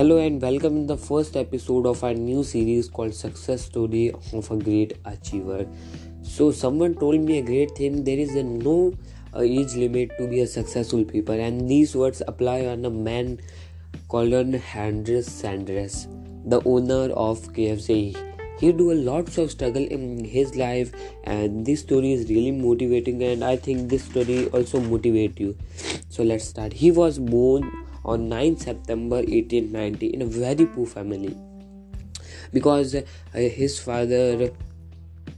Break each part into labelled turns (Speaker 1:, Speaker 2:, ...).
Speaker 1: Hello and welcome in the first episode of our new series called Success Story of a Great Achiever. So, someone told me a great thing there is a no uh, age limit to be a successful people, and these words apply on a man called Andres Sanders, the owner of KFC. He do a lots of struggle in his life, and this story is really motivating, and I think this story also motivate you. So let's start. He was born on 9 September 1890 in a very poor family. Because uh, his father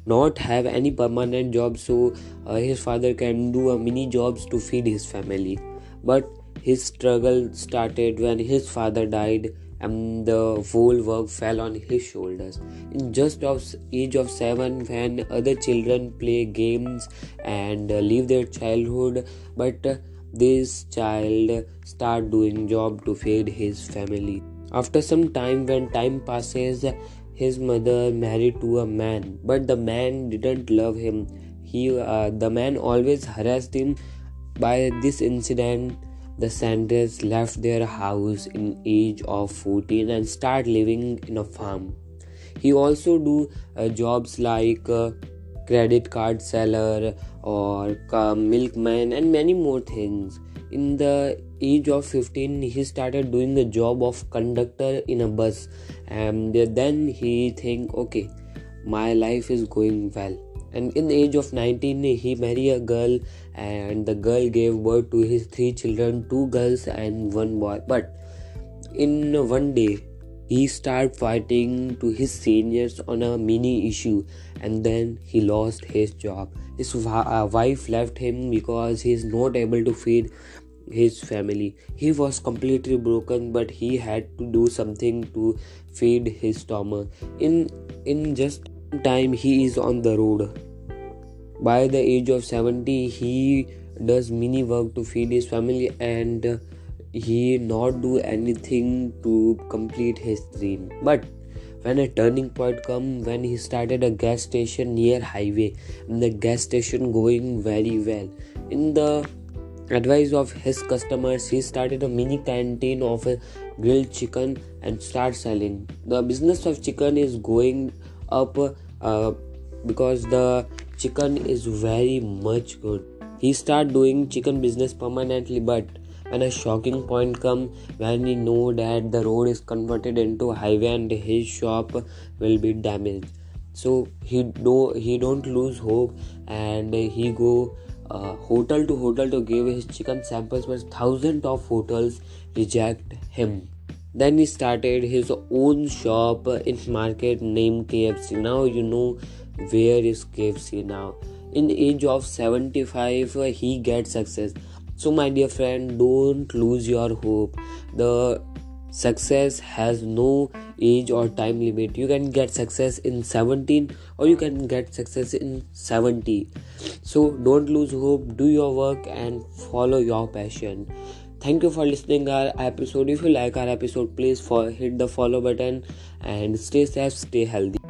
Speaker 1: not have any permanent job so uh, his father can do a mini jobs to feed his family. But his struggle started when his father died and the whole work fell on his shoulders. In just of age of 7 when other children play games and uh, their childhood but uh, this child start doing job to feed his family. After some time when time passes his mother married to a man but the man didn't love him. He uh, the man always harassed him. By this incident the sanders left their house in age of 14 and start living in a farm. He also do uh, jobs like uh, credit card seller और का milkman and many more things in the age of fifteen he started doing the job of conductor in a bus and then he think okay my life is going well and in the age of nineteen he marry a girl and the girl gave birth to his three children two girls and one boy but in one day he started fighting to his seniors on a mini issue and then he lost his job. His uh, wife left him because he is not able to feed his family. He was completely broken but he had to do something to feed his stomach. In in just time he is on the road. By the age of 70 he does mini work to feed his family and he not do anything to complete his dream. But when a turning point come when he started a gas station near highway and the gas station going very well in the advice of his customers he started a mini canteen of a grilled chicken and start selling. The business of chicken is going up uh, because the chicken is very much good. He start doing chicken business permanently but when a shocking point come when he know that the road is converted into highway and his shop will be damaged. So he do he don't lose hope and he go uh, hotel to hotel to give his chicken samples but thousands of hotels reject him. Then he started his own shop in market named kfc now you know where is kfc now. In age of 75 he gets success so my dear friend don't lose your hope. The success has no age or time limit. You can get success in 17 or you can get success in 70 so don't lose hope. Do your work and follow your passion. Thank you for listening our episode. If you like our episode please for hit the follow button and stay safe stay healthy